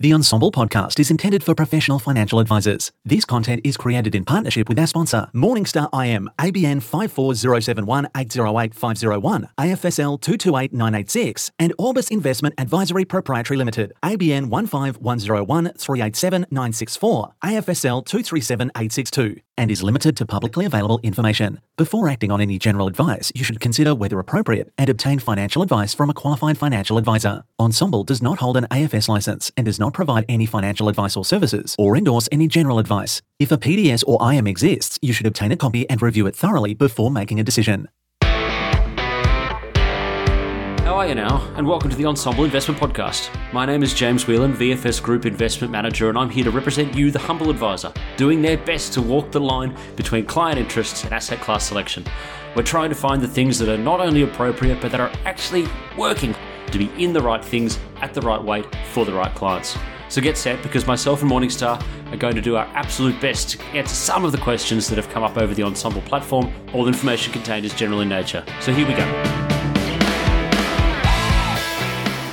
The Ensombl podcast is intended for professional financial advisors. This content is created in partnership with our sponsor, Morningstar IM, ABN 54071808501, AFSL 228986, and Orbis Investment Advisory Proprietary Limited, ABN 15101387964, AFSL 237862, and is limited to publicly available information. Before acting on any general advice, you should consider whether appropriate and obtain financial advice from a qualified financial advisor. Ensombl does not hold an AFS license and does not provide any financial advice or services or endorse any general advice. If a PDS or IM exists, you should obtain a copy and review it thoroughly before making a decision. You now? And welcome to the Ensombl Investment Podcast. My name is James Whelan, VFS Group Investment Manager, and I'm here to represent you, the humble advisor, doing their best to walk the line between client interests and asset class selection. We're trying to find the things that are not only appropriate, but that are actually working to be in the right things at the right weight for the right clients. So get set because myself and Morningstar are going to do our absolute best to answer some of the questions that have come up over the Ensombl platform. All the information contained is general in nature. So here we go.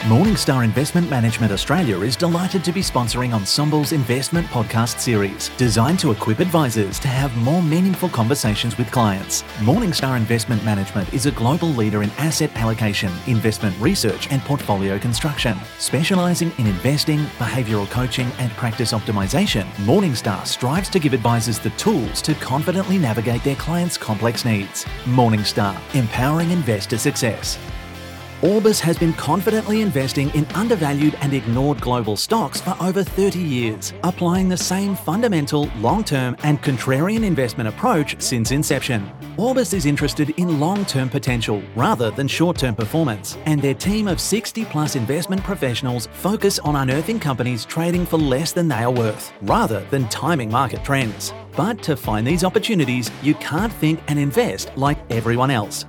Morningstar Investment Management Australia is delighted to be sponsoring Ensombl's investment podcast series, designed to equip advisors to have more meaningful conversations with clients. Morningstar Investment Management is a global leader in asset allocation, investment research, and portfolio construction. Specializing in investing, behavioral coaching, and practice optimization, Morningstar strives to give advisors the tools to confidently navigate their clients' complex needs. Morningstar, empowering investor success. Orbis has been confidently investing in undervalued and ignored global stocks for over 30 years, applying the same fundamental, long term, and contrarian investment approach since inception. Orbis is interested in long term potential rather than short term performance, and their team of 60 plus investment professionals focus on unearthing companies trading for less than they are worth, rather than timing market trends. But to find these opportunities, you can't think and invest like everyone else.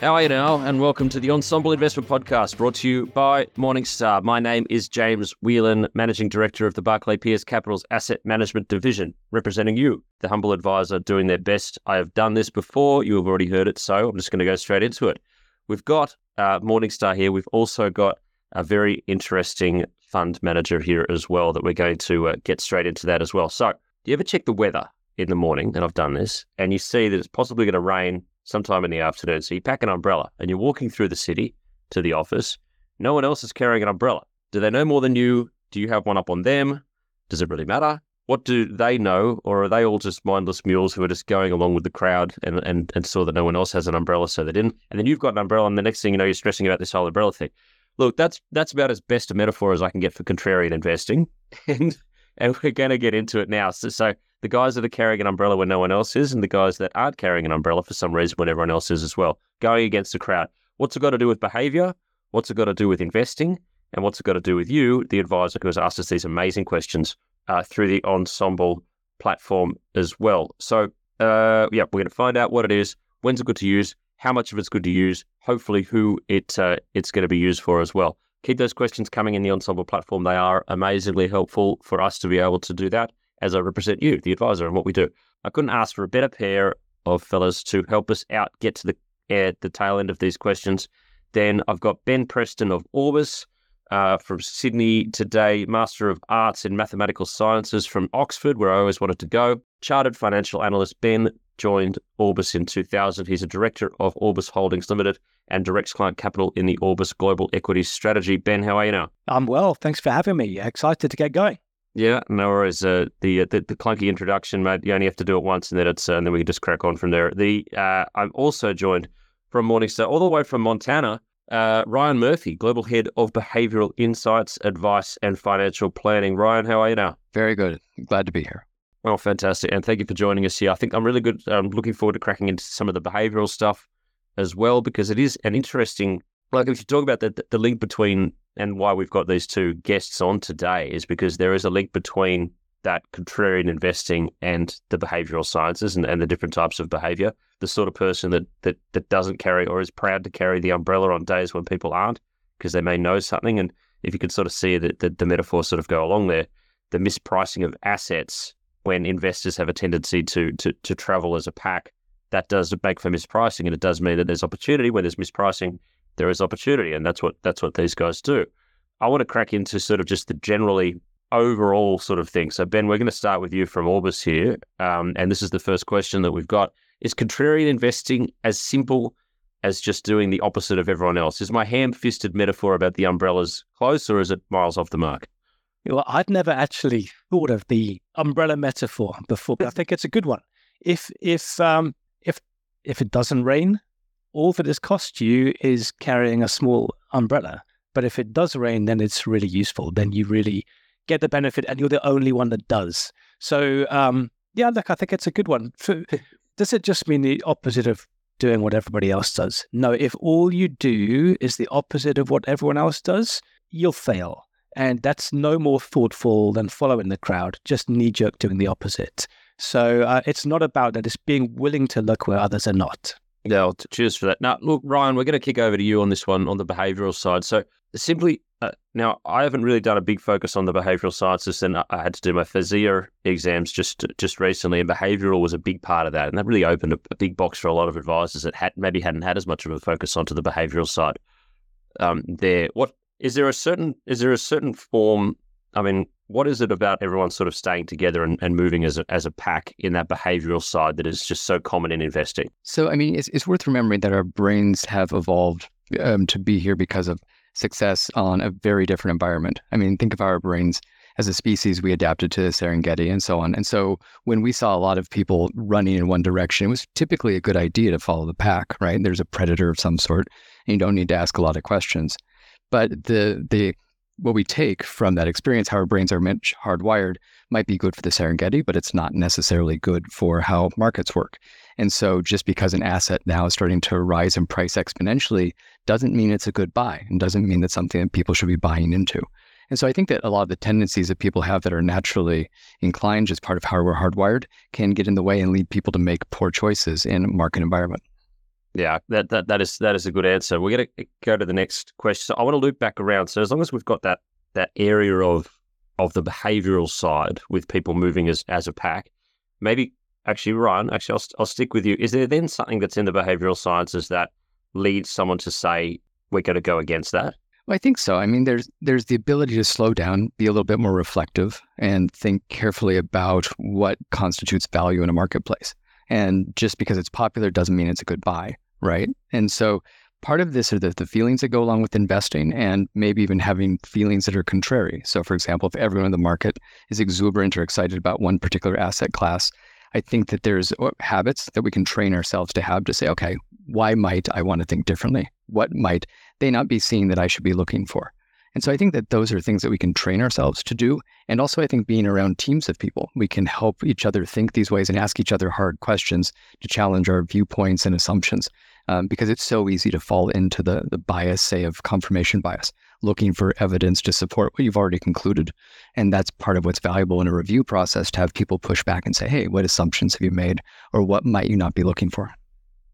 How are you now? And welcome to the Ensombl Investment Podcast brought to you by Morningstar. My name is James Whelan, Managing Director of the Barclay Pearce Capital's Asset Management Division, representing you, the humble advisor doing their best. I have done this before. You have already heard it. So I'm just going to go straight into it. We've got uh, Morningstar here. We've also got a very interesting fund manager here as well that we're going to uh, get straight into that as well. So, do you ever check the weather in the morning? And I've done this, and you see that it's possibly going to rain sometime in the afternoon. So you pack an umbrella and you're walking through the city to the office. No one else is carrying an umbrella. Do they know more than you? Do you have one up on them? Does it really matter? What do they know? Or are they all just mindless mules who are just going along with the crowd and, and, and saw that no one else has an umbrella, so they didn't? And then you've got an umbrella, and the next thing you know, you're stressing about this whole umbrella thing. Look, that's that's about as best a metaphor as I can get for contrarian investing. and and we're going to get into it now. So, so the guys that are carrying an umbrella when no one else is, and the guys that aren't carrying an umbrella for some reason when everyone else is as well, going against the crowd. What's it got to do with behavior? What's it got to do with investing? And what's it got to do with you, the advisor who has asked us these amazing questions uh, through the Ensombl platform as well? So, uh, yeah, we're going to find out what it is, when's it good to use, how much of it's good to use, hopefully who it uh, it's going to be used for as well. Keep those questions coming in the Ensombl platform. They are amazingly helpful for us to be able to do that as I represent you, the advisor, and what we do. I couldn't ask for a better pair of fellas to help us out get to the uh, the tail end of these questions. Then I've got Ben Preston of Orbis uh, from Sydney today, Master of Arts in Mathematical Sciences from Oxford, where I always wanted to go. Chartered financial analyst Ben joined Orbis in 2000. He's a director of Orbis Holdings Limited and directs client capital in the Orbis Global Equities Strategy. Ben, how are you now? I'm well. Thanks for having me. Excited to get going. Yeah, no worries. Uh, the, uh, the the clunky introduction, mate. You only have to do it once, and then it's uh, and then we can just crack on from there. The uh, I'm also joined from Morningstar, all the way from Montana. Uh, Ryan Murphy, Global Head of Behavioral Insights, Advice, and Financial Planning. Ryan, how are you now? Very good. Glad to be here. Well, fantastic, and thank you for joining us here. I think I'm really good. I'm looking forward to cracking into some of the behavioral stuff as well because it is an interesting. Like if you talk about the the link between and why we've got these two guests on today is because there is a link between that contrarian investing and the behavioral sciences and, and the different types of behavior. The sort of person that, that that doesn't carry or is proud to carry the umbrella on days when people aren't because they may know something. And if you could sort of see that the, the metaphor sort of go along there, the mispricing of assets when investors have a tendency to to to travel as a pack, that does make for mispricing, and it does mean that there's opportunity. When there's mispricing, there is opportunity, and that's what that's what these guys do. I want to crack into sort of just the generally overall sort of thing. So, Ben, we're going to start with you from Orbis here. Um, and this is the first question that we've got. Is contrarian investing as simple as just doing the opposite of everyone else? Is my ham fisted metaphor about the umbrellas close or is it miles off the mark? Well, I've never actually thought of the umbrella metaphor before, but I think it's a good one. If if um, if if it doesn't rain, all that has cost you is carrying a small umbrella. But if it does rain, then it's really useful. Then you really get the benefit, and you're the only one that does. So um, yeah, look, I think it's a good one. Does it just mean the opposite of doing what everybody else does? No, if all you do is the opposite of what everyone else does, you'll fail. And that's no more thoughtful than following the crowd, just knee jerk doing the opposite. So uh, it's not about that, it's being willing to look where others are not. Yeah, cheers for that. Now, look, Ryan, we're going to kick over to you on this one on the behavioral side. So, simply, uh, now I haven't really done a big focus on the behavioral sciences, and I had to do my FASEA exams just just recently, and behavioral was a big part of that, and that really opened a, a big box for a lot of advisors that had maybe hadn't had as much of a focus onto the behavioral side. Um, there, what is there a certain is there a certain form? I mean, what is it about everyone sort of staying together and, and moving as a, as a pack in that behavioral side that is just so common in investing? So, I mean, it's, it's worth remembering that our brains have evolved um, to be here because of success on a very different environment. I mean, think of our brains as a species, we adapted to the Serengeti and so on. And so when we saw a lot of people running in one direction, it was typically a good idea to follow the pack, right? There's a predator of some sort, and you don't need to ask a lot of questions. But the the what we take from that experience, how our brains are hardwired, might be good for the Serengeti, but it's not necessarily good for how markets work. And so just because an asset now is starting to rise in price exponentially doesn't mean it's a good buy and doesn't mean that's something that people should be buying into. And so I think that a lot of the tendencies that people have that are naturally inclined, just part of how we're hardwired, can get in the way and lead people to make poor choices in a market environment. Yeah, that, that that is that is a good answer. We're going to go to the next question. So I want to loop back around. So as long as we've got that that area of of the behavioral side with people moving as as a pack, maybe actually Ryan, actually I'll I'll stick with you. Is there then something that's in the behavioral sciences that leads someone to say we're going to go against that? Well, I think so. I mean, there's there's the ability to slow down, be a little bit more reflective, and think carefully about what constitutes value in a marketplace. And just because it's popular doesn't mean it's a good buy right? And so part of this are the, the feelings that go along with investing and maybe even having feelings that are contrary. So, for example, if everyone in the market is exuberant or excited about one particular asset class, I think that there's uh, habits that we can train ourselves to have to say, okay, why might I want to think differently? What might they not be seeing that I should be looking for? And so I think that those are things that we can train ourselves to do. And also, I think being around teams of people, we can help each other think these ways and ask each other hard questions to challenge our viewpoints and assumptions. Um, because it's so easy to fall into the, the bias, say, of confirmation bias, looking for evidence to support what you've already concluded. And that's part of what's valuable in a review process to have people push back and say, hey, what assumptions have you made? Or what might you not be looking for?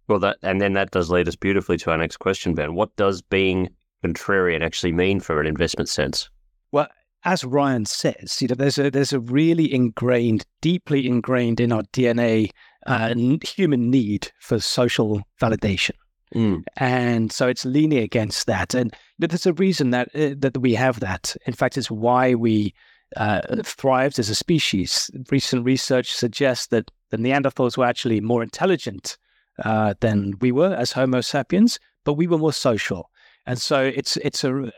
Well, that and then that does lead us beautifully to our next question, Ben. What does being contrarian actually mean for an investment sense? Well, as Ryan says, you know, there's a there's a really ingrained, deeply ingrained in our DNA, uh, human need for social validation, mm. and so it's leaning against that. And there's a reason that uh, that we have that. In fact, it's why we uh, thrived as a species. Recent research suggests that the Neanderthals were actually more intelligent uh, than we were as Homo sapiens, but we were more social. And so it's it's a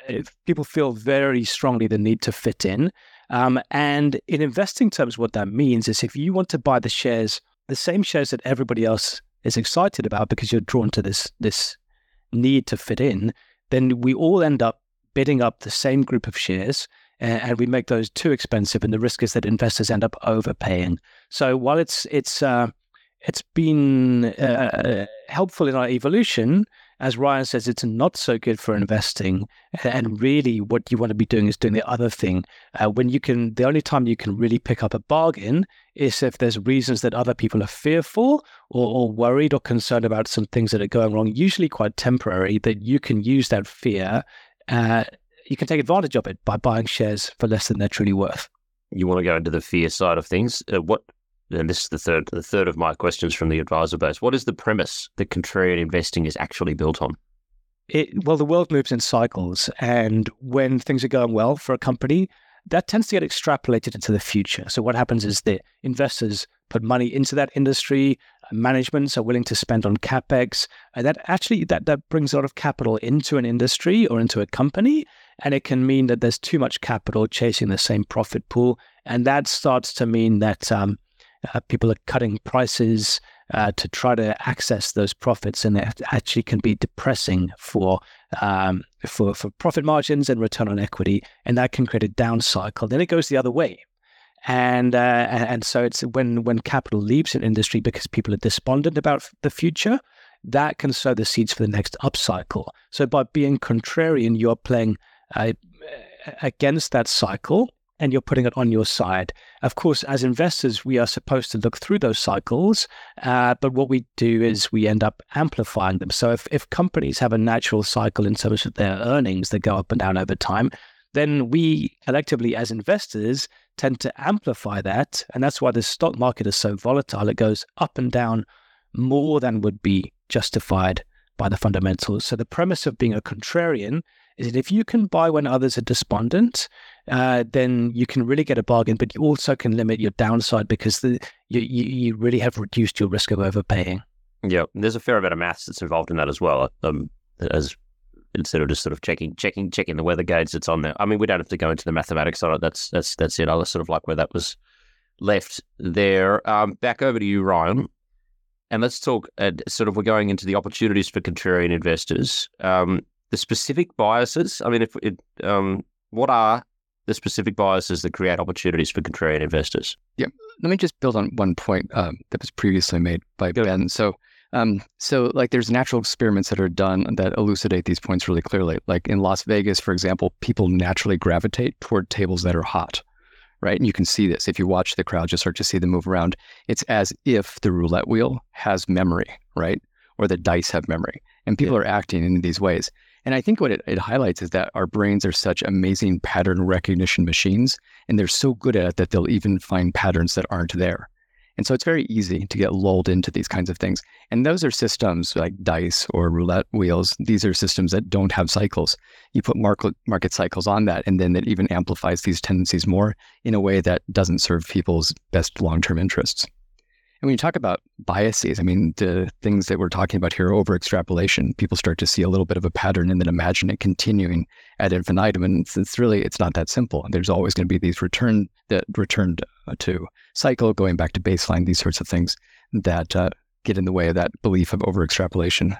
people feel very strongly the need to fit in. Um, and in investing terms, what that means is if you want to buy the shares, the same shares that everybody else is excited about because you're drawn to this this need to fit in, then we all end up bidding up the same group of shares and, and we make those too expensive. And the risk is that investors end up overpaying. So while it's it's uh, it's been uh, helpful in our evolution, as Ryan says, it's not so good for investing. And really, what you want to be doing is doing the other thing. Uh, when you can, the only time you can really pick up a bargain is if there's reasons that other people are fearful or, or worried or concerned about some things that are going wrong, usually quite temporary, that you can use that fear. Uh, you can take advantage of it by buying shares for less than they're truly worth. You want to go into the fear side of things. Uh, what and this is the third the third of my questions from the advisor base. What is the premise that contrarian investing is actually built on? it, well, the world moves in cycles, and when things are going well for a company, that tends to get extrapolated into the future. So what happens is that investors put money into that industry, managements are willing to spend on capex, and that actually that that brings a lot of capital into an industry or into a company, and it can mean that there's too much capital chasing the same profit pool, and that starts to mean that um, uh, people are cutting prices uh, to try to access those profits, and it actually can be depressing for um, for for profit margins and return on equity, and that can create a down cycle. Then it goes the other way, and uh, and so it's when when capital leaves an industry because people are despondent about the future. That can sow the seeds for the next upcycle. So by being contrarian, you're playing uh, against that cycle and you're putting it on your side. Of course, as investors, we are supposed to look through those cycles, uh, but what we do is we end up amplifying them. So if, if companies have a natural cycle in terms of their earnings that go up and down over time, then we collectively as investors tend to amplify that. And that's why the stock market is so volatile. It goes up and down more than would be justified by the fundamentals. So the premise of being a contrarian is that if you can buy when others are despondent, uh, then you can really get a bargain, but you also can limit your downside because the, you, you, you really have reduced your risk of overpaying. Yeah, there's a fair amount of maths that's involved in that as well. Um, as instead of just sort of checking, checking, checking the weather gauge that's on there. I mean, we don't have to go into the mathematics on it. That's that's that's it. I sort of like where that was left there. Um, back over to you, Ryan. And let's talk. Uh, sort of, we're going into the opportunities for contrarian investors. Um, the specific biases. I mean, if it, um, what are the specific biases that create opportunities for contrarian investors? Yeah, let me just build on one point um, that was previously made by Good. Ben. So, um, so like, there's natural experiments that are done that elucidate these points really clearly. Like in Las Vegas, for example, people naturally gravitate toward tables that are hot right? And you can see this if you watch the crowd, you start to see them move around. It's as if the roulette wheel has memory, right? Or the dice have memory, and people yeah. are acting in these ways. And I think what it, it highlights is that our brains are such amazing pattern recognition machines, and they're so good at it that they'll even find patterns that aren't there. And so it's very easy to get lulled into these kinds of things. And those are systems like dice or roulette wheels. These are systems that don't have cycles. You put market, market cycles on that, and then it even amplifies these tendencies more in a way that doesn't serve people's best long term interests. And when you talk about biases, I mean, the things that we're talking about here over extrapolation, people start to see a little bit of a pattern and then imagine it continuing ad infinitum. And it's, it's really, it's not that simple. There's always going to be these return that returned uh, to cycle, going back to baseline, these sorts of things that uh, get in the way of that belief of over extrapolation.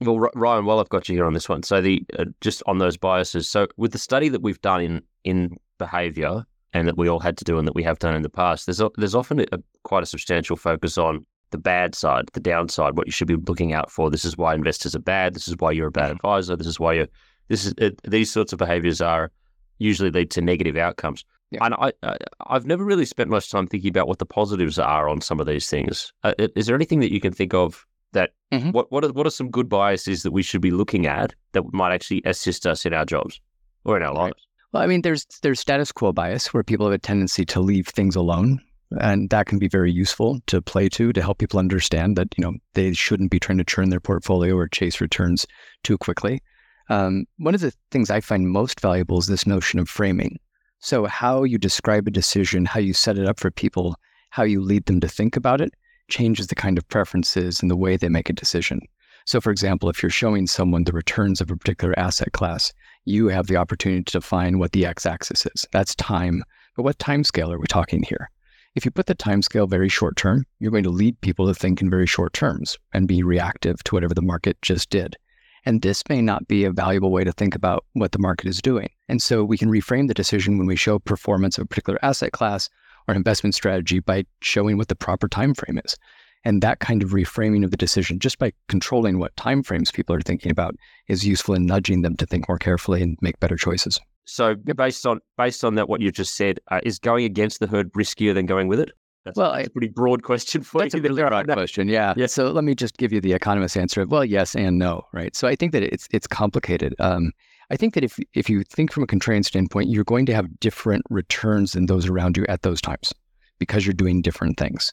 Well, Ryan, while I've got you here on this one, so the uh, just on those biases. So with the study that we've done in in behavior, and that we all had to do and that we have done in the past, there's there's often a, quite a substantial focus on the bad side, the downside, what you should be looking out for. This is why investors are bad. This is why you're a bad mm-hmm. advisor. This is why you're. This is it, these sorts of behaviors are usually lead to negative outcomes. Yeah. And I, I, I've never really spent much time thinking about what the positives are on some of these things. Uh, is there anything that you can think of that mm-hmm. what what are, what are some good biases that we should be looking at that might actually assist us in our jobs or in our lives? Well, I mean, there's there's status quo bias where people have a tendency to leave things alone, and that can be very useful to play to to help people understand that you know they shouldn't be trying to churn their portfolio or chase returns too quickly. Um, one of the things I find most valuable is this notion of framing. So, how you describe a decision, how you set it up for people, how you lead them to think about it, changes the kind of preferences and the way they make a decision. So, for example, if you're showing someone the returns of a particular asset class, you have the opportunity to define what the x-axis is. That's time. But what time scale are we talking here? If you put the time scale very short term, you're going to lead people to think in very short terms and be reactive to whatever the market just did. And this may not be a valuable way to think about what the market is doing. And so we can reframe the decision when we show performance of a particular asset class or investment strategy by showing what the proper time frame is. And that kind of reframing of the decision, just by controlling what timeframes people are thinking about, is useful in nudging them to think more carefully and make better choices. So, based on based on that, what you've just said, uh, is going against the herd riskier than going with it? That's, well, that's a pretty broad question for that's you. That's a really broad question, yeah. yeah. So let me just give you the economist answer of well, yes and no, right? So I think that it's it's complicated. Um, I think that if if you think from a contrarian standpoint, you're going to have different returns than those around you at those times because you're doing different things.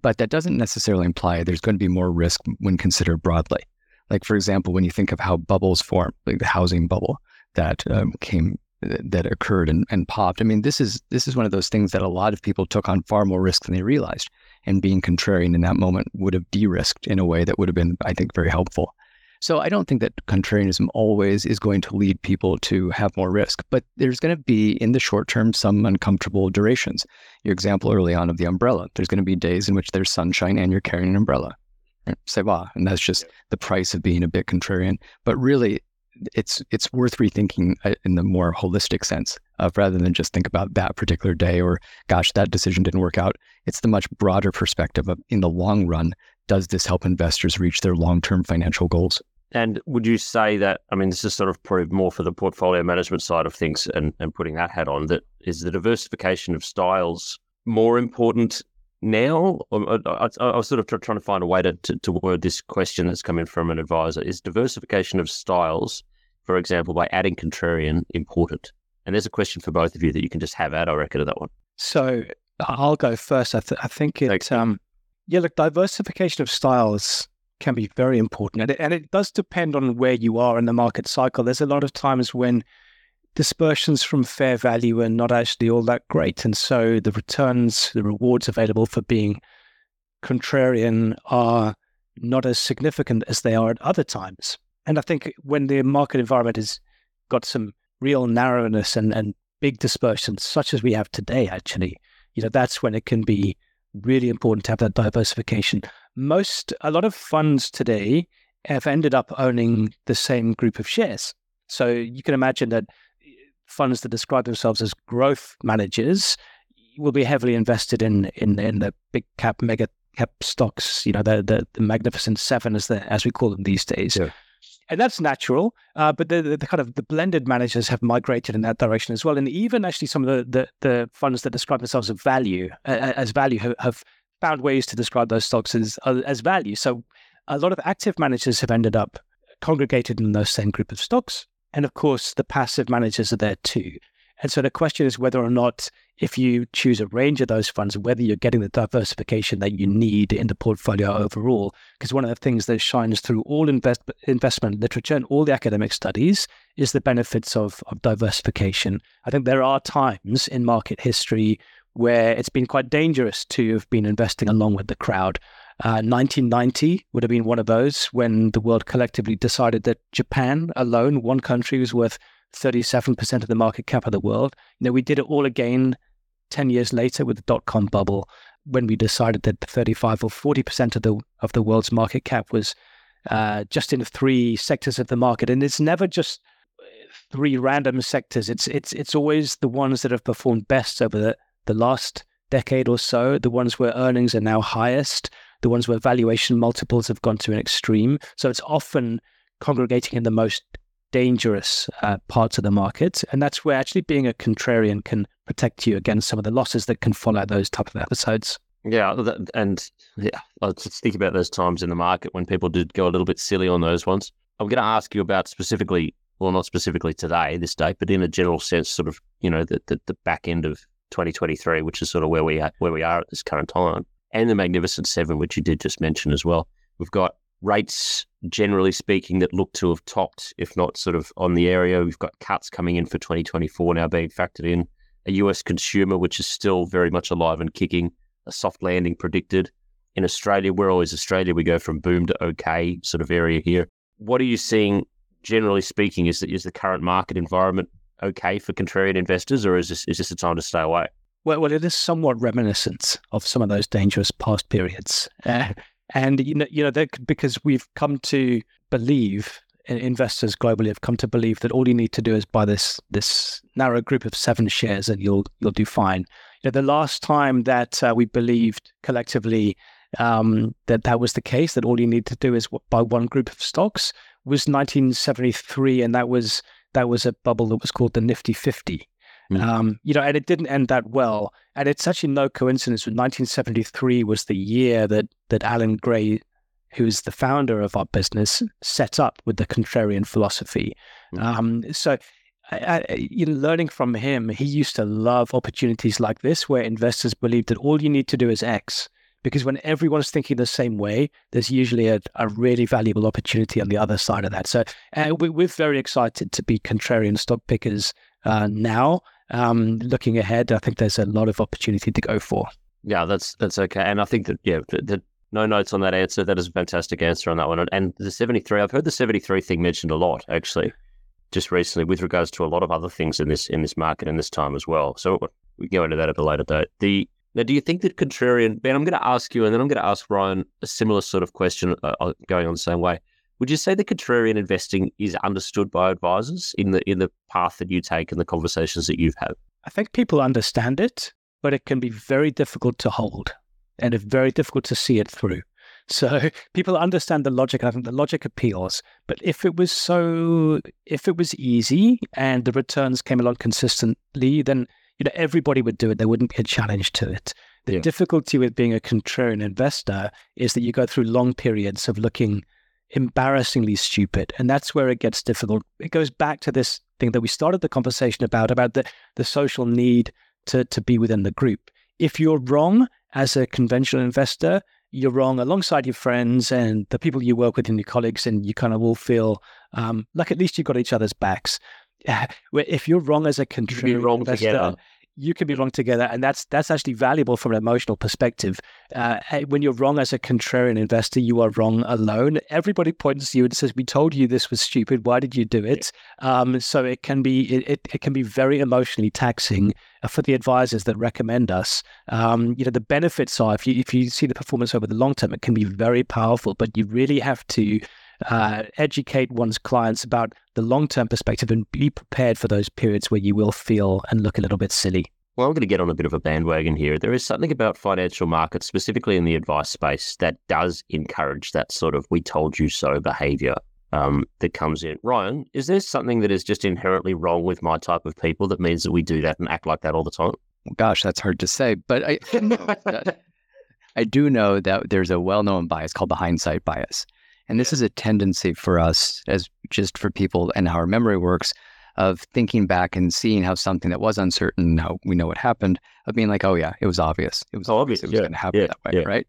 But that doesn't necessarily imply there's going to be more risk when considered broadly. Like, for example, when you think of how bubbles form, like the housing bubble that um, came that occurred and, and popped. I mean, this is this is one of those things that a lot of people took on far more risk than they realized. And being contrarian in that moment would have de-risked in a way that would have been, I think, very helpful. So I don't think that contrarianism always is going to lead people to have more risk, but there's going to be in the short term some uncomfortable durations. Your example early on of the umbrella, there's going to be days in which there's sunshine and you're carrying an umbrella. Say, wow, and that's just the price of being a bit contrarian. But really, it's it's worth rethinking uh, in the more holistic sense of rather than just think about that particular day or gosh that decision didn't work out it's the much broader perspective of in the long run does this help investors reach their long-term financial goals and would you say that, I mean, this is sort of probably more for the portfolio management side of things and, and putting that hat on, that is the diversification of styles more important now? I, I, I was sort of trying to find a way to, to, to word this question that's coming from an advisor. Is diversification of styles, for example, by adding contrarian, important? And there's a question for both of you that you can just have at, I reckon, of that one. So I'll go first. I, th- I think it, um, yeah, look, diversification of styles can be very important. And it, and it does depend on where you are in the market cycle. There's a lot of times when dispersions from fair value are not actually all that great. And so the returns, the rewards available for being contrarian are not as significant as they are at other times. And I think when the market environment has got some real narrowness and, and big dispersions, such as we have today, actually, you know, that's when it can be really important to have that diversification most, a lot of funds today have ended up owning the same group of shares. So you can imagine that eh, funds that describe themselves as growth managers will be heavily invested in in, in the big cap, mega cap stocks. You know, the the, the magnificent seven, as the as we call them these days. Yeah. And that's natural, uh, but the, the, the, kind of the blended managers have migrated in that direction as well. And even actually, some of the the, the funds that describe themselves as value uh, as value have, have found ways to describe those stocks as uh, as value. So a lot of active managers have ended up congregated in those same group of stocks, and of course the passive managers are there too. And so the question is whether or not, if you choose a range of those funds, whether you're getting the diversification that you need in the portfolio overall. Because one of the things that shines through all invest- investment literature and all the academic studies is the benefits of, of diversification. I think there are times in market history where it's been quite dangerous to have been investing along with the crowd. Uh, 1990 would have been one of those when the world collectively decided that Japan alone, one country, was worth 37% of the market cap of the world. You know, we did it all again 10 years later with the dot com bubble when we decided that 35 or 40% of the of the world's market cap was uh, just in three sectors of the market. And it's never just three random sectors. It's it's it's always the ones that have performed best over the, the last decade or so, the ones where earnings are now highest, the ones where valuation multiples have gone to an extreme. So it's often congregating in the most dangerous uh, parts of the market. And that's where actually being a contrarian can protect you against some of the losses that can follow those type of episodes. Yeah, and yeah, I just think about those times in the market when people did go a little bit silly on those ones. I'm going to ask you about specifically, well, not specifically today, this date, but in a general sense, sort of, you know, the, the, the back end of 2023, which is sort of where we are, where we are at this current time, and the Magnificent Seven, which you did just mention as well. We've got rates, generally speaking, that look to have topped, if not sort of on the area. We've got cuts coming in for 2024 now being factored in. A US consumer, which is still very much alive and kicking. A soft landing predicted. In Australia, we're always Australia. We go from boom to okay sort of area here. What are you seeing, generally speaking? Is, is the current market environment okay for contrarian investors, or is this is this a time to stay away? Well, well, it is somewhat reminiscent of some of those dangerous past periods, uh, and you know, you know, that, because we've come to believe investors globally have come to believe that all you need to do is buy this this narrow group of seven shares and you'll you'll do fine. You know, the last time that uh, we believed collectively um, that that was the case, that all you need to do is buy one group of stocks, was 1973, and that was that was a bubble that was called the Nifty 50. Mm. Um, you know, and it didn't end that well. And it's actually no coincidence that 1973 was the year that that Allan Gray, who's the founder of our business, set up with the contrarian philosophy. Mm. Um, so, I, I, you know, learning from him, he used to love opportunities like this, where investors believe that all you need to do is X, because when everyone's thinking the same way, there's usually a, a really valuable opportunity on the other side of that. So uh, we, are very excited to be contrarian stock pickers uh, now. Um, looking ahead, I think there's a lot of opportunity to go for. Yeah, that's that's okay, and I think that yeah, the, the, no notes on that answer. That is a fantastic answer on that one. And the 73, I've heard the 73 thing mentioned a lot actually, just recently with regards to a lot of other things in this in this market in this time as well. So we can go into that at a later date. The now, do you think that contrarian Ben? I'm going to ask you, and then I'm going to ask Ryan a similar sort of question, uh, uh, going on the same way. Would you say that contrarian investing is understood by advisors in the in the path that you take and the conversations that you've had? I think people understand it, but it can be very difficult to hold, and it's very difficult to see it through. So people understand the logic. I think the logic appeals. But if it was so, if it was easy and the returns came along consistently, then you know, everybody would do it. There wouldn't be a challenge to it. The yeah. difficulty with being a contrarian investor is that you go through long periods of looking embarrassingly stupid. And that's where it gets difficult. It goes back to this thing that we started the conversation about, about the, the social need to, to be within the group. If you're wrong as a conventional investor, you're wrong alongside your friends and the people you work with and your colleagues, and you kind of all feel um, like at least you've got each other's backs. if you're wrong as a contrarian wrong investor, together. you can be wrong together, and that's that's actually valuable from an emotional perspective. Uh, when you're wrong as a contrarian investor, you are wrong alone. Everybody points to you and says, "We told you this was stupid. Why did you do it?" Um, so it can be it, it can be very emotionally taxing uh, for the advisors that recommend us. Um, you know, the benefits are if you if you see the performance over the long term, it can be very powerful, but you really have to uh, educate one's clients about the long term perspective and be prepared for those periods where you will feel and look a little bit silly. Well, I'm going to get on a bit of a bandwagon here. There is something about financial markets, specifically in the advice space, that does encourage that sort of we told you so behavior um, that comes in. Ryan, is there something that is just inherently wrong with my type of people that means that we do that and act like that all the time? Gosh, that's hard to say. But I, I do know that there's a well known bias called the hindsight bias. And this is a tendency for us, as just for people and how our memory works, of thinking back and seeing how something that was uncertain, how we know what happened, of being like, oh yeah, it was obvious. It was oh, obvious. It was yeah. going to happen yeah. that way, yeah. right?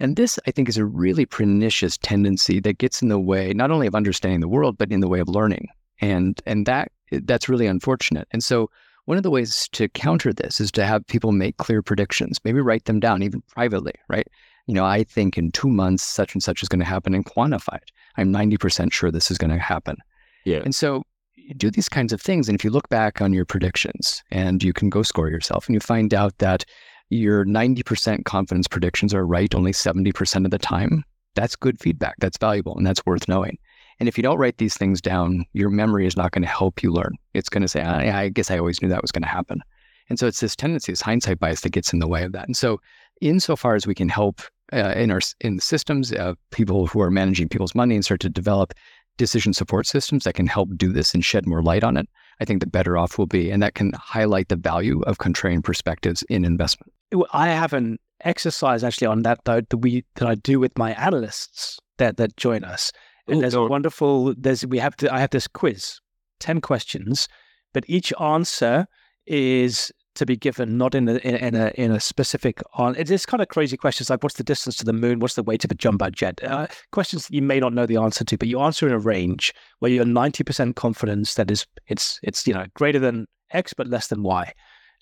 And this, I think, is a really pernicious tendency that gets in the way not only of understanding the world, but in the way of learning. And and that that's really unfortunate. And so one of the ways to counter this is to have people make clear predictions, maybe write them down, even privately, right? You know, I think in two months, such and such is going to happen and quantify it. I'm 90% sure this is going to happen. Yeah. And so you do these kinds of things. And if you look back on your predictions and you can go score yourself and you find out that your 90% confidence predictions are right only 70% of the time, that's good feedback. That's valuable and that's worth knowing. And if you don't write these things down, your memory is not going to help you learn. It's going to say, I, I guess I always knew that was going to happen. And so it's this tendency, this hindsight bias that gets in the way of that. And so, insofar as we can help uh, in our in the systems, uh, people who are managing people's money and start to develop decision support systems that can help do this and shed more light on it, I think the better off we'll be, and that can highlight the value of contrarian perspectives in investment. I have an exercise actually on that though that we that I do with my analysts that that join us, and Ooh, there's a wonderful there's we have to I have this quiz, ten questions, but each answer is to be given, not in a in, a in a specific on. It is kind of crazy questions like what's the distance to the moon, what's the weight of a jumbo jet? Uh, questions that you may not know the answer to, but you answer in a range where you're ninety percent confidence that is it's it's you know greater than X but less than Y,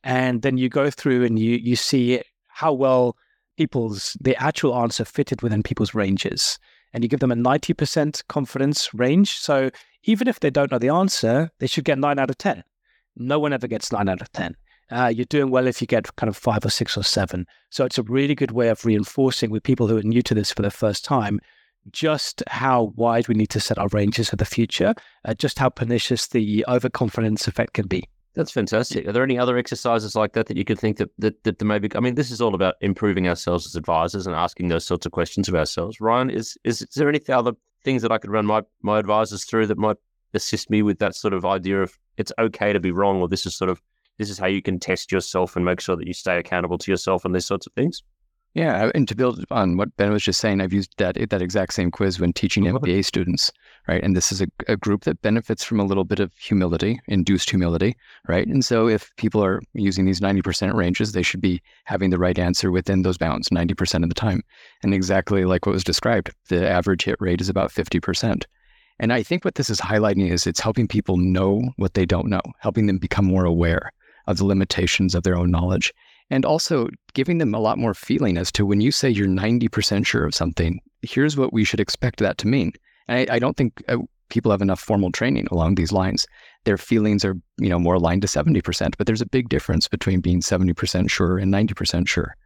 and then you go through and you you see how well people's the actual answer fitted within people's ranges and you give them a 90% confidence range. So even if they don't know the answer, they should get 9 out of 10. No one ever gets 9 out of 10 uh, you're doing well if you get kind of five or six or seven. So it's a really good way of reinforcing with people who are new to this for the first time just how wide we need to set our ranges for the future, uh, just how pernicious the overconfidence effect can be. That's fantastic. Are there any other exercises like that that you could think that that, that maybe? I mean, this is all about improving ourselves as advisors and asking those sorts of questions of ourselves. Ryan, is is, is there any other things that I could run my my advisors through that might assist me with that sort of idea of it's okay to be wrong, or this is sort of this is how you can test yourself and make sure that you stay accountable to yourself and these sorts of things? Yeah, uh, and to build on what Ben was just saying, I've used that that exact same quiz when teaching mm-hmm. MBA students, right? And this is a, a group that benefits from a little bit of humility, induced humility, right? And so if people are using these 90% ranges, they should be having the right answer within those bounds 90% of the time. And exactly like what was described, the average hit rate is about 50%. And I think what this is highlighting is it's helping people know what they don't know, helping them become more aware of the limitations of their own knowledge and also giving them a lot more feeling as to when you say you're 90% sure of something, here's what we should expect that to mean. And I, I don't think uh, people have enough formal training along these lines. Their feelings are, you know, more aligned to 70%, but there's a big difference between being 70% sure and 90% sure.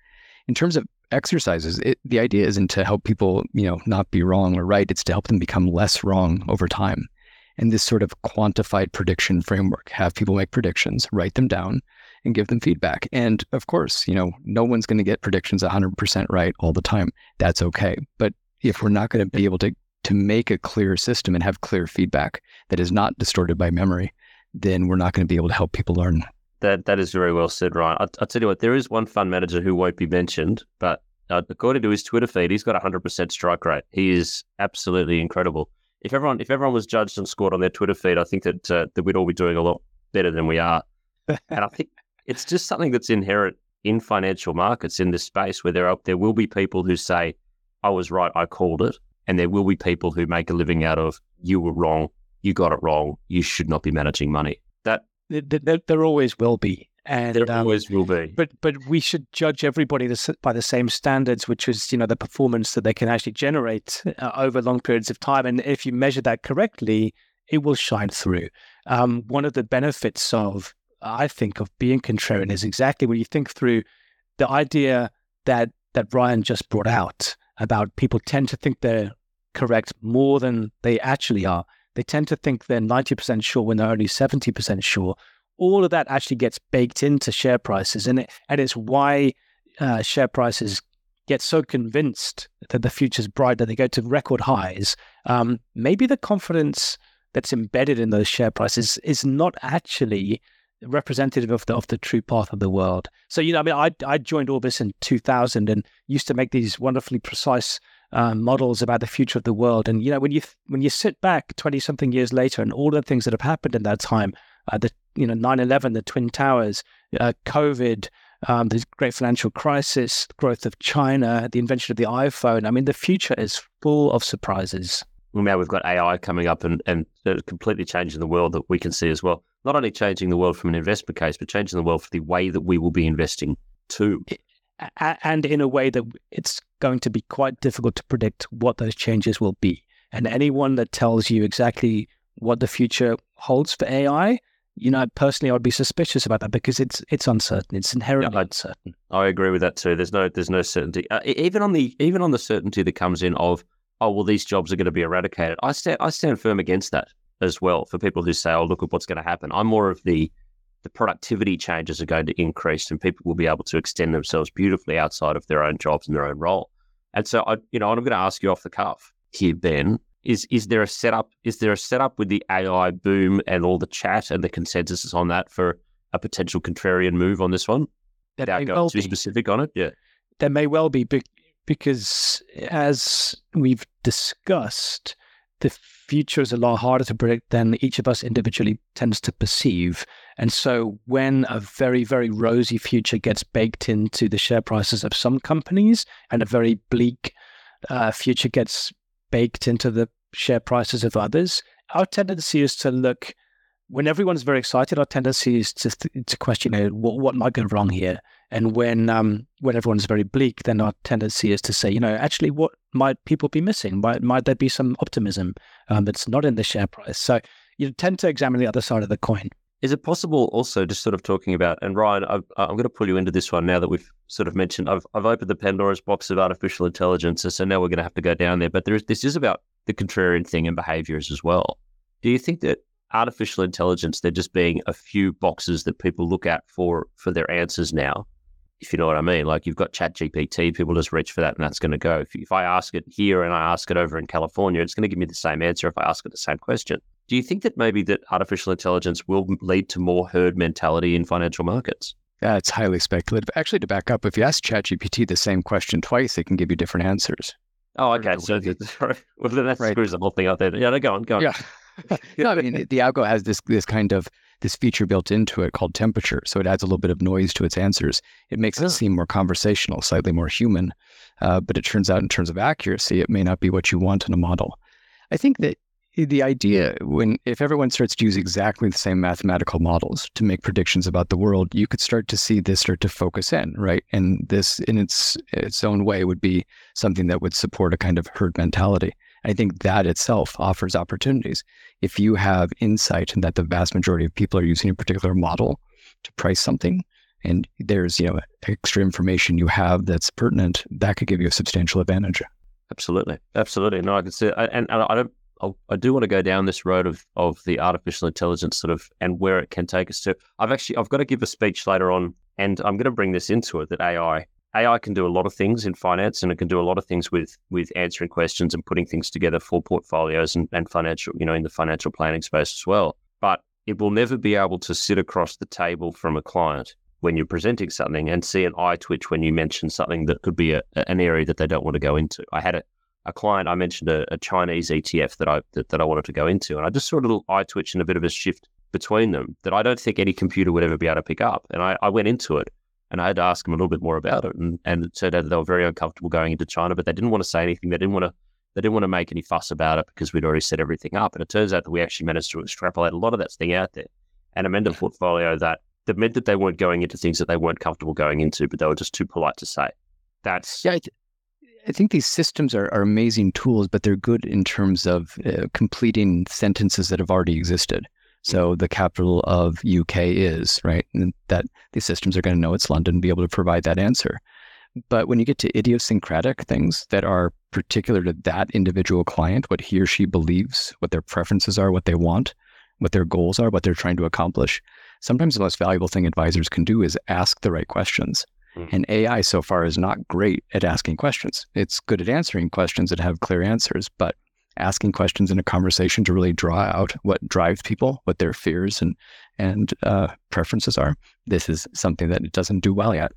In terms of exercises, it, the idea isn't to help people, you know, not be wrong or right. It's to help them become less wrong over time. And this sort of quantified prediction framework, have people make predictions, write them down, and give them feedback. And of course, you know, no one's going to get predictions 100% right all the time. That's okay. But if we're not going to be able to to make a clear system and have clear feedback that is not distorted by memory, then we're not going to be able to help people learn. That that is very well said, Ryan. I, will tell you what, there is one fund manager who won't be mentioned, but uh, according to his Twitter feed, he's got hundred percent strike rate. He is absolutely incredible. If everyone if everyone was judged and scored on their Twitter feed, I think that uh, that we'd all be doing a lot better than we are. and I think it's just something that's inherent in financial markets in this space where there are there will be people who say, I was right, I called it. And there will be people who make a living out of you were wrong, you got it wrong, you should not be managing money. That there, there always will be. And there um, always will be. But but we should judge everybody by the same standards, which is you know the performance that they can actually generate uh, over long periods of time. And if you measure that correctly, it will shine through. Um, one of the benefits of I think of being contrarian is exactly when you think through the idea that that Ryan just brought out about people tend to think they're correct more than they actually are. They tend to think they're 90% sure when they're only 70% sure. All of that actually gets baked into share prices, and it, and it's why uh, share prices get so convinced that the future's bright that they go to record highs. Um, maybe the confidence that's embedded in those share prices is not actually representative of the of the true path of the world. So you know, I mean, I I joined Orbis in 2000 and used to make these wonderfully precise um, models about the future of the world. And you know, when you when you sit back 20 something years later, and all the things that have happened in that time, uh, the you know 9/11, the twin towers, uh, COVID. Um, the great financial crisis, growth of China, the invention of the iPhone. I mean, the future is full of surprises. Well, now we've got AI coming up and, and completely changing the world that we can see as well not only changing the world from an investment case, but changing the world for the way that we will be investing too. And in a way that it's going to be quite difficult to predict what those changes will be. And anyone that tells you exactly what the future holds for AI, you know, personally, I'd be suspicious about that because it's it's uncertain. It's inherently yeah, uncertain. I agree with that too. There's no there's no certainty. Uh, even on the even on the certainty that comes in of oh well, these jobs are going to be eradicated. I stand I stand firm against that as well for people who say, "Oh, look at what's going to happen." I'm more of the the productivity changes are going to increase, and people will be able to extend themselves beautifully outside of their own jobs and their own role. And so, I, you know, I'm going to ask you off the cuff here, Ben. Is is there a setup? Is there a setup with the AI boom and all the chat and the consensus on that for a potential contrarian move on this one? Without going well too be. specific on it, yeah, there may well be, because as we've discussed, the future is a lot harder to predict than each of us individually tends to perceive. And so when a very, very rosy future gets baked into the share prices of some companies and a very bleak uh, future gets baked into the share prices of others, our tendency is to look when everyone's very excited, our tendency is to to question, you know, what, what might go wrong here? And when um, when everyone's very bleak, then our tendency is to say, you know, actually, what might people be missing? Might might there be some optimism um, that's not in the share price? So you tend to examine the other side of the coin. Is it possible also just sort of talking about, and Ryan, i am uh, going to pull you into this one now that we've sort of mentioned, I've, I've opened the Pandora's box of artificial intelligence. So now we're going to have to go down there. But there is, this is about the contrarian thing and behaviors as well. Do you think that artificial intelligence, they're just being a few boxes that people look at for for their answers now. If you know what I mean, like you've got Chat GPT, people just reach for that, and that's going to go. If, if I ask it here and I ask it over in California, it's going to give me the same answer if I ask it the same question. Do you think that maybe that artificial intelligence will lead to more herd mentality in financial markets? Yeah, it's highly speculative. Actually, to back up, if you ask ChatGPT the same question twice, it can give you different answers. Oh, okay. So, well, then that right. screws the whole thing up there. Yeah, go on, go on. Yeah. no, I mean the algo has this this kind of this feature built into it called temperature, so it adds a little bit of noise to its answers. It makes oh. it seem more conversational, slightly more human. Uh, but it turns out, in terms of accuracy, it may not be what you want in a model. I think that the idea when if everyone starts to use exactly the same mathematical models to make predictions about the world, you could start to see this start to focus in, right? And this, in its its own way, would be something that would support a kind of herd mentality. I think that itself offers opportunities. If you have insight that the vast majority of people are using a particular model to price something, and there's you know extra information you have that's pertinent, that could give you a substantial advantage. Absolutely, absolutely. No, I can see, it. and, and I don't. I do want to go down this road of of the artificial intelligence sort of and where it can take us to. I've actually I've got to give a speech later on, and I'm going to bring this into it that AI AI can do a lot of things in finance and it can do a lot of things with with answering questions and putting things together for portfolios and, and financial, you know, in the financial planning space as well. But it will never be able to sit across the table from a client when you're presenting something and see an eye twitch when you mention something that could be a, an area that they don't want to go into. I had a, a client, I mentioned a, a Chinese ETF that I that, that I wanted to go into, and I just saw a little eye twitch and a bit of a shift between them that I don't think any computer would ever be able to pick up. And I, I went into it and I had to ask them a little bit more about it. And, and it turned out that they were very uncomfortable going into China, but they didn't want to say anything. They didn't want to they didn't want to make any fuss about it because we'd already set everything up. And it turns out that we actually managed to extrapolate a lot of that thing out there and amend a portfolio that, that meant that they weren't going into things that they weren't comfortable going into, but they were just too polite to say. That's yeah. I, think these systems are, are amazing tools, but they're good in terms of uh, completing sentences that have already existed. So the capital of UK is, right? And that these systems are going to know it's London and be able to provide that answer. But when you get to idiosyncratic things that are particular to that individual client, what he or she believes, what their preferences are, what they want, what their goals are, what they're trying to accomplish, sometimes the most valuable thing advisors can do is ask the right questions. Mm-hmm. And AI so far is not great at asking questions. It's good at answering questions that have clear answers, but asking questions in a conversation to really draw out what drives people, what their fears and and uh, preferences are. This is something that it doesn't do well yet.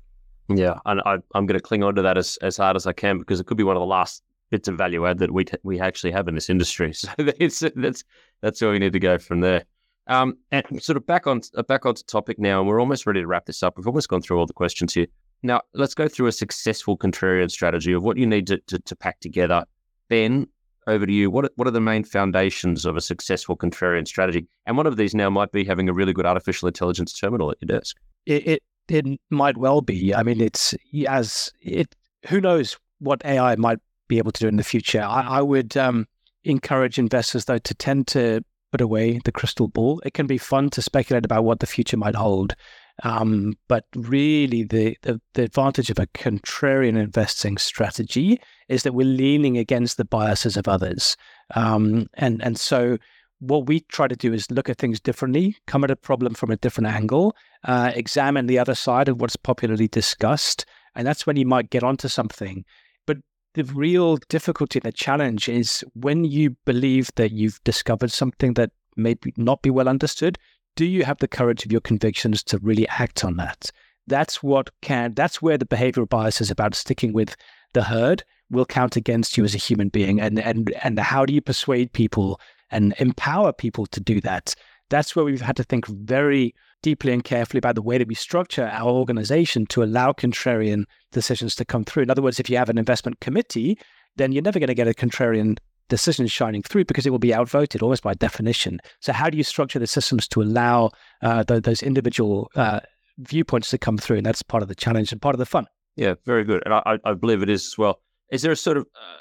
Yeah, and I, am going to cling on to that as, as hard as I can because it could be one of the last bits of value add that we t- we actually have in this industry. So that's that's that's where we need to go from there. Um, and sort of back on back onto topic now, and we're almost ready to wrap this up. We've almost gone through all the questions here. Now let's go through a successful contrarian strategy of what you need to, to, to pack together. Ben, over to you. What what are the main foundations of a successful contrarian strategy? And one of these now might be having a really good artificial intelligence terminal at your desk. It it, it might well be. I mean, it's as it. Who knows what AI might be able to do in the future? I, I would um, encourage investors though to tend to put away the crystal ball. It can be fun to speculate about what the future might hold. Um, but really, the, the, the advantage of a contrarian investing strategy is that we're leaning against the biases of others. Um, and, and so what we try to do is look at things differently, come at a problem from a different angle, uh, examine the other side of what's popularly discussed. And that's when you might get onto something. But the real difficulty and the challenge is when you believe that you've discovered something that may not be well understood, do you have the courage of your convictions to really act on that? That's what can, that's where the behavioral bias is about sticking with the herd will count against you as a human being. And, and, and how do you persuade people and empower people to do that? That's where we've had to think very deeply and carefully about the way that we structure our organization to allow contrarian decisions to come through. In other words, if you have an investment committee, then you're never going to get a contrarian decisions shining through because it will be outvoted almost by definition. So, how do you structure the systems to allow uh, those individual uh, viewpoints to come through? And that's part of the challenge and part of the fun. Yeah, very good. And I, I believe it is as well. Is there a sort of, uh,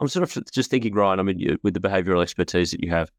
I'm sort of just thinking, Ryan, I mean, you, with the behavioral expertise that you have,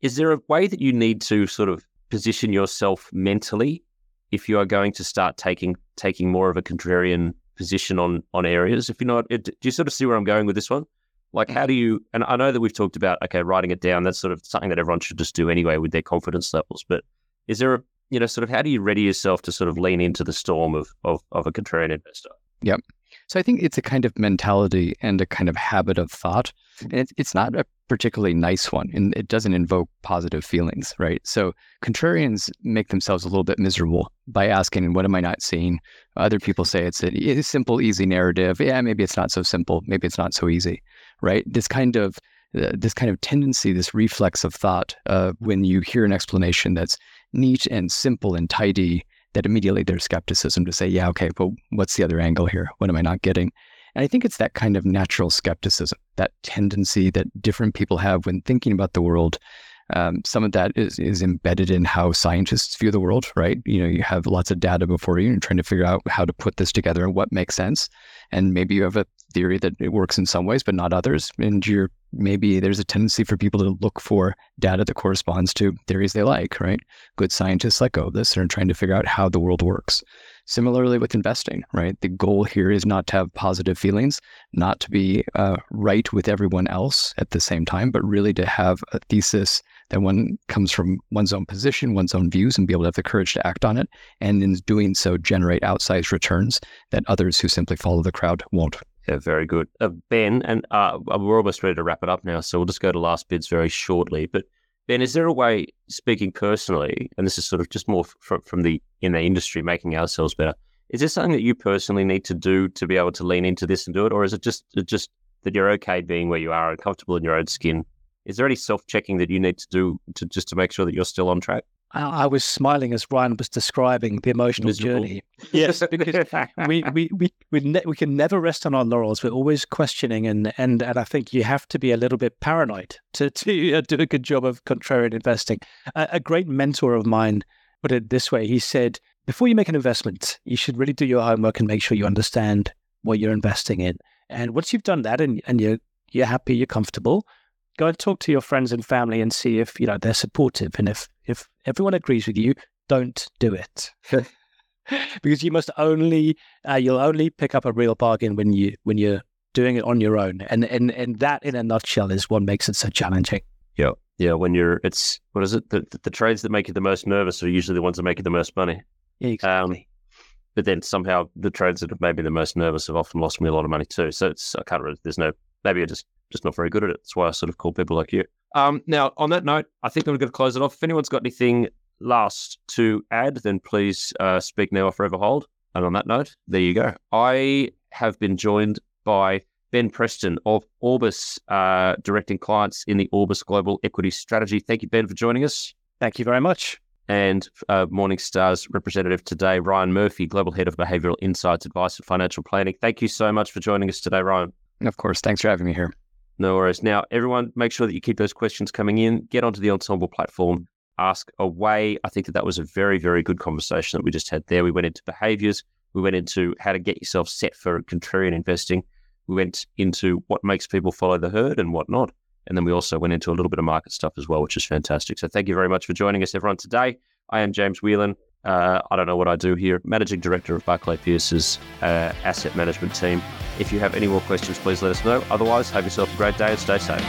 is there a way that you need to sort of position yourself mentally if you are going to start taking taking more of a contrarian position on on areas? If you're not, do you sort of see where I'm going with this one? Like, how do you, and I know that we've talked about, okay, writing it down, that's sort of something that everyone should just do anyway with their confidence levels. But is there a, you know, sort of how do you ready yourself to sort of lean into the storm of, of, of a contrarian investor? Yep. So I think it's a kind of mentality and a kind of habit of thought. And it's, not a particularly nice one and it doesn't invoke positive feelings, right? So contrarians make themselves a little bit miserable by asking, what am I not seeing? Other people say it's a simple, easy narrative. Yeah, maybe it's not so simple. Maybe it's not so easy, right? This kind of uh, this kind of tendency, this reflex of thought, uh, when you hear an explanation that's neat and simple and tidy, that immediately there's skepticism to say, yeah, okay, but what's the other angle here? What am I not getting? And I think it's that kind of natural skepticism, that tendency that different people have when thinking about the world. Um, some of that is, is embedded in how scientists view the world, right? You know, you have lots of data before you and trying to figure out how to put this together and what makes sense. And maybe you have a theory that it works in some ways, but not others. And you're maybe there's a tendency for people to look for data that corresponds to theories they like, right? Good scientists of this and are trying to figure out how the world works. Similarly with investing, right? The goal here is not to have positive feelings, not to be uh, right with everyone else at the same time, but really to have a thesis that one comes from one's own position, one's own views, and be able to have the courage to act on it. And in doing so, generate outsized returns that others who simply follow the crowd won't. Yeah, very good. Uh, ben, and uh, we're almost ready to wrap it up now, so we'll just go to last bids very shortly. But Ben, is there a way, speaking personally, and this is sort of just more from, from the in the industry, making ourselves better? Is this something that you personally need to do to be able to lean into this and do it, or is it just just that you're okay being where you are and comfortable in your own skin? Is there any self checking that you need to do to just to make sure that you're still on track? I, was smiling as Ryan was describing the emotional Miserable. journey. Yes, because we we we we, ne- we can never rest on our laurels. We're always questioning, and and and I think you have to be a little bit paranoid to to uh, do a good job of contrarian investing. A, a great mentor of mine put it this way. He said, before you make an investment, you should really do your homework and make sure you understand what you're investing in. And once you've done that, and and you're you're happy, you're comfortable, go and talk to your friends and family and see if you know they're supportive and if if everyone agrees with you don't do it. Because you must only uh, you'll only pick up a real bargain when you when you're doing it on your own. And and and that in a nutshell is what makes it so challenging. Yeah. Yeah when you're it's what is it? The, the, the trades that make you the most nervous are usually the ones that make you the most money. Yeah, exactly. Um, but then somehow the trades that have made me the most nervous have often lost me a lot of money too. So it's i can't really there's no maybe I just just not very good at it. That's why I sort of call people like you. Um, now, on that note, I think I'm going to close it off. If anyone's got anything last to add, then please uh, speak now or forever hold. And on that note, there you go. I have been joined by Ben Preston of Orbis, uh, directing clients in the Orbis Global Equity Strategy. Thank you, Ben, for joining us. Thank you very much. And uh, Morningstar's representative today, Ryan Murphy, Global Head of Behavioral Insights Advice and Financial Planning. Thank you so much for joining us today, Ryan. Of course. Thanks for having me here. No worries. Now, everyone, make sure that you keep those questions coming in. Get onto the Ensombl platform, ask away. I think that that was a very, very good conversation that we just had there. We went into behaviors. We went into how to get yourself set for contrarian investing. We went into what makes people follow the herd and what not. And then we also went into a little bit of market stuff as well, which is fantastic. So thank you very much for joining us, everyone, today. I am James Whelan. Uh, I don't know what I do here, Managing Director of Barclay Pierce's uh, asset management team. If you have any more questions, please let us know. Otherwise, have yourself a great day and stay safe.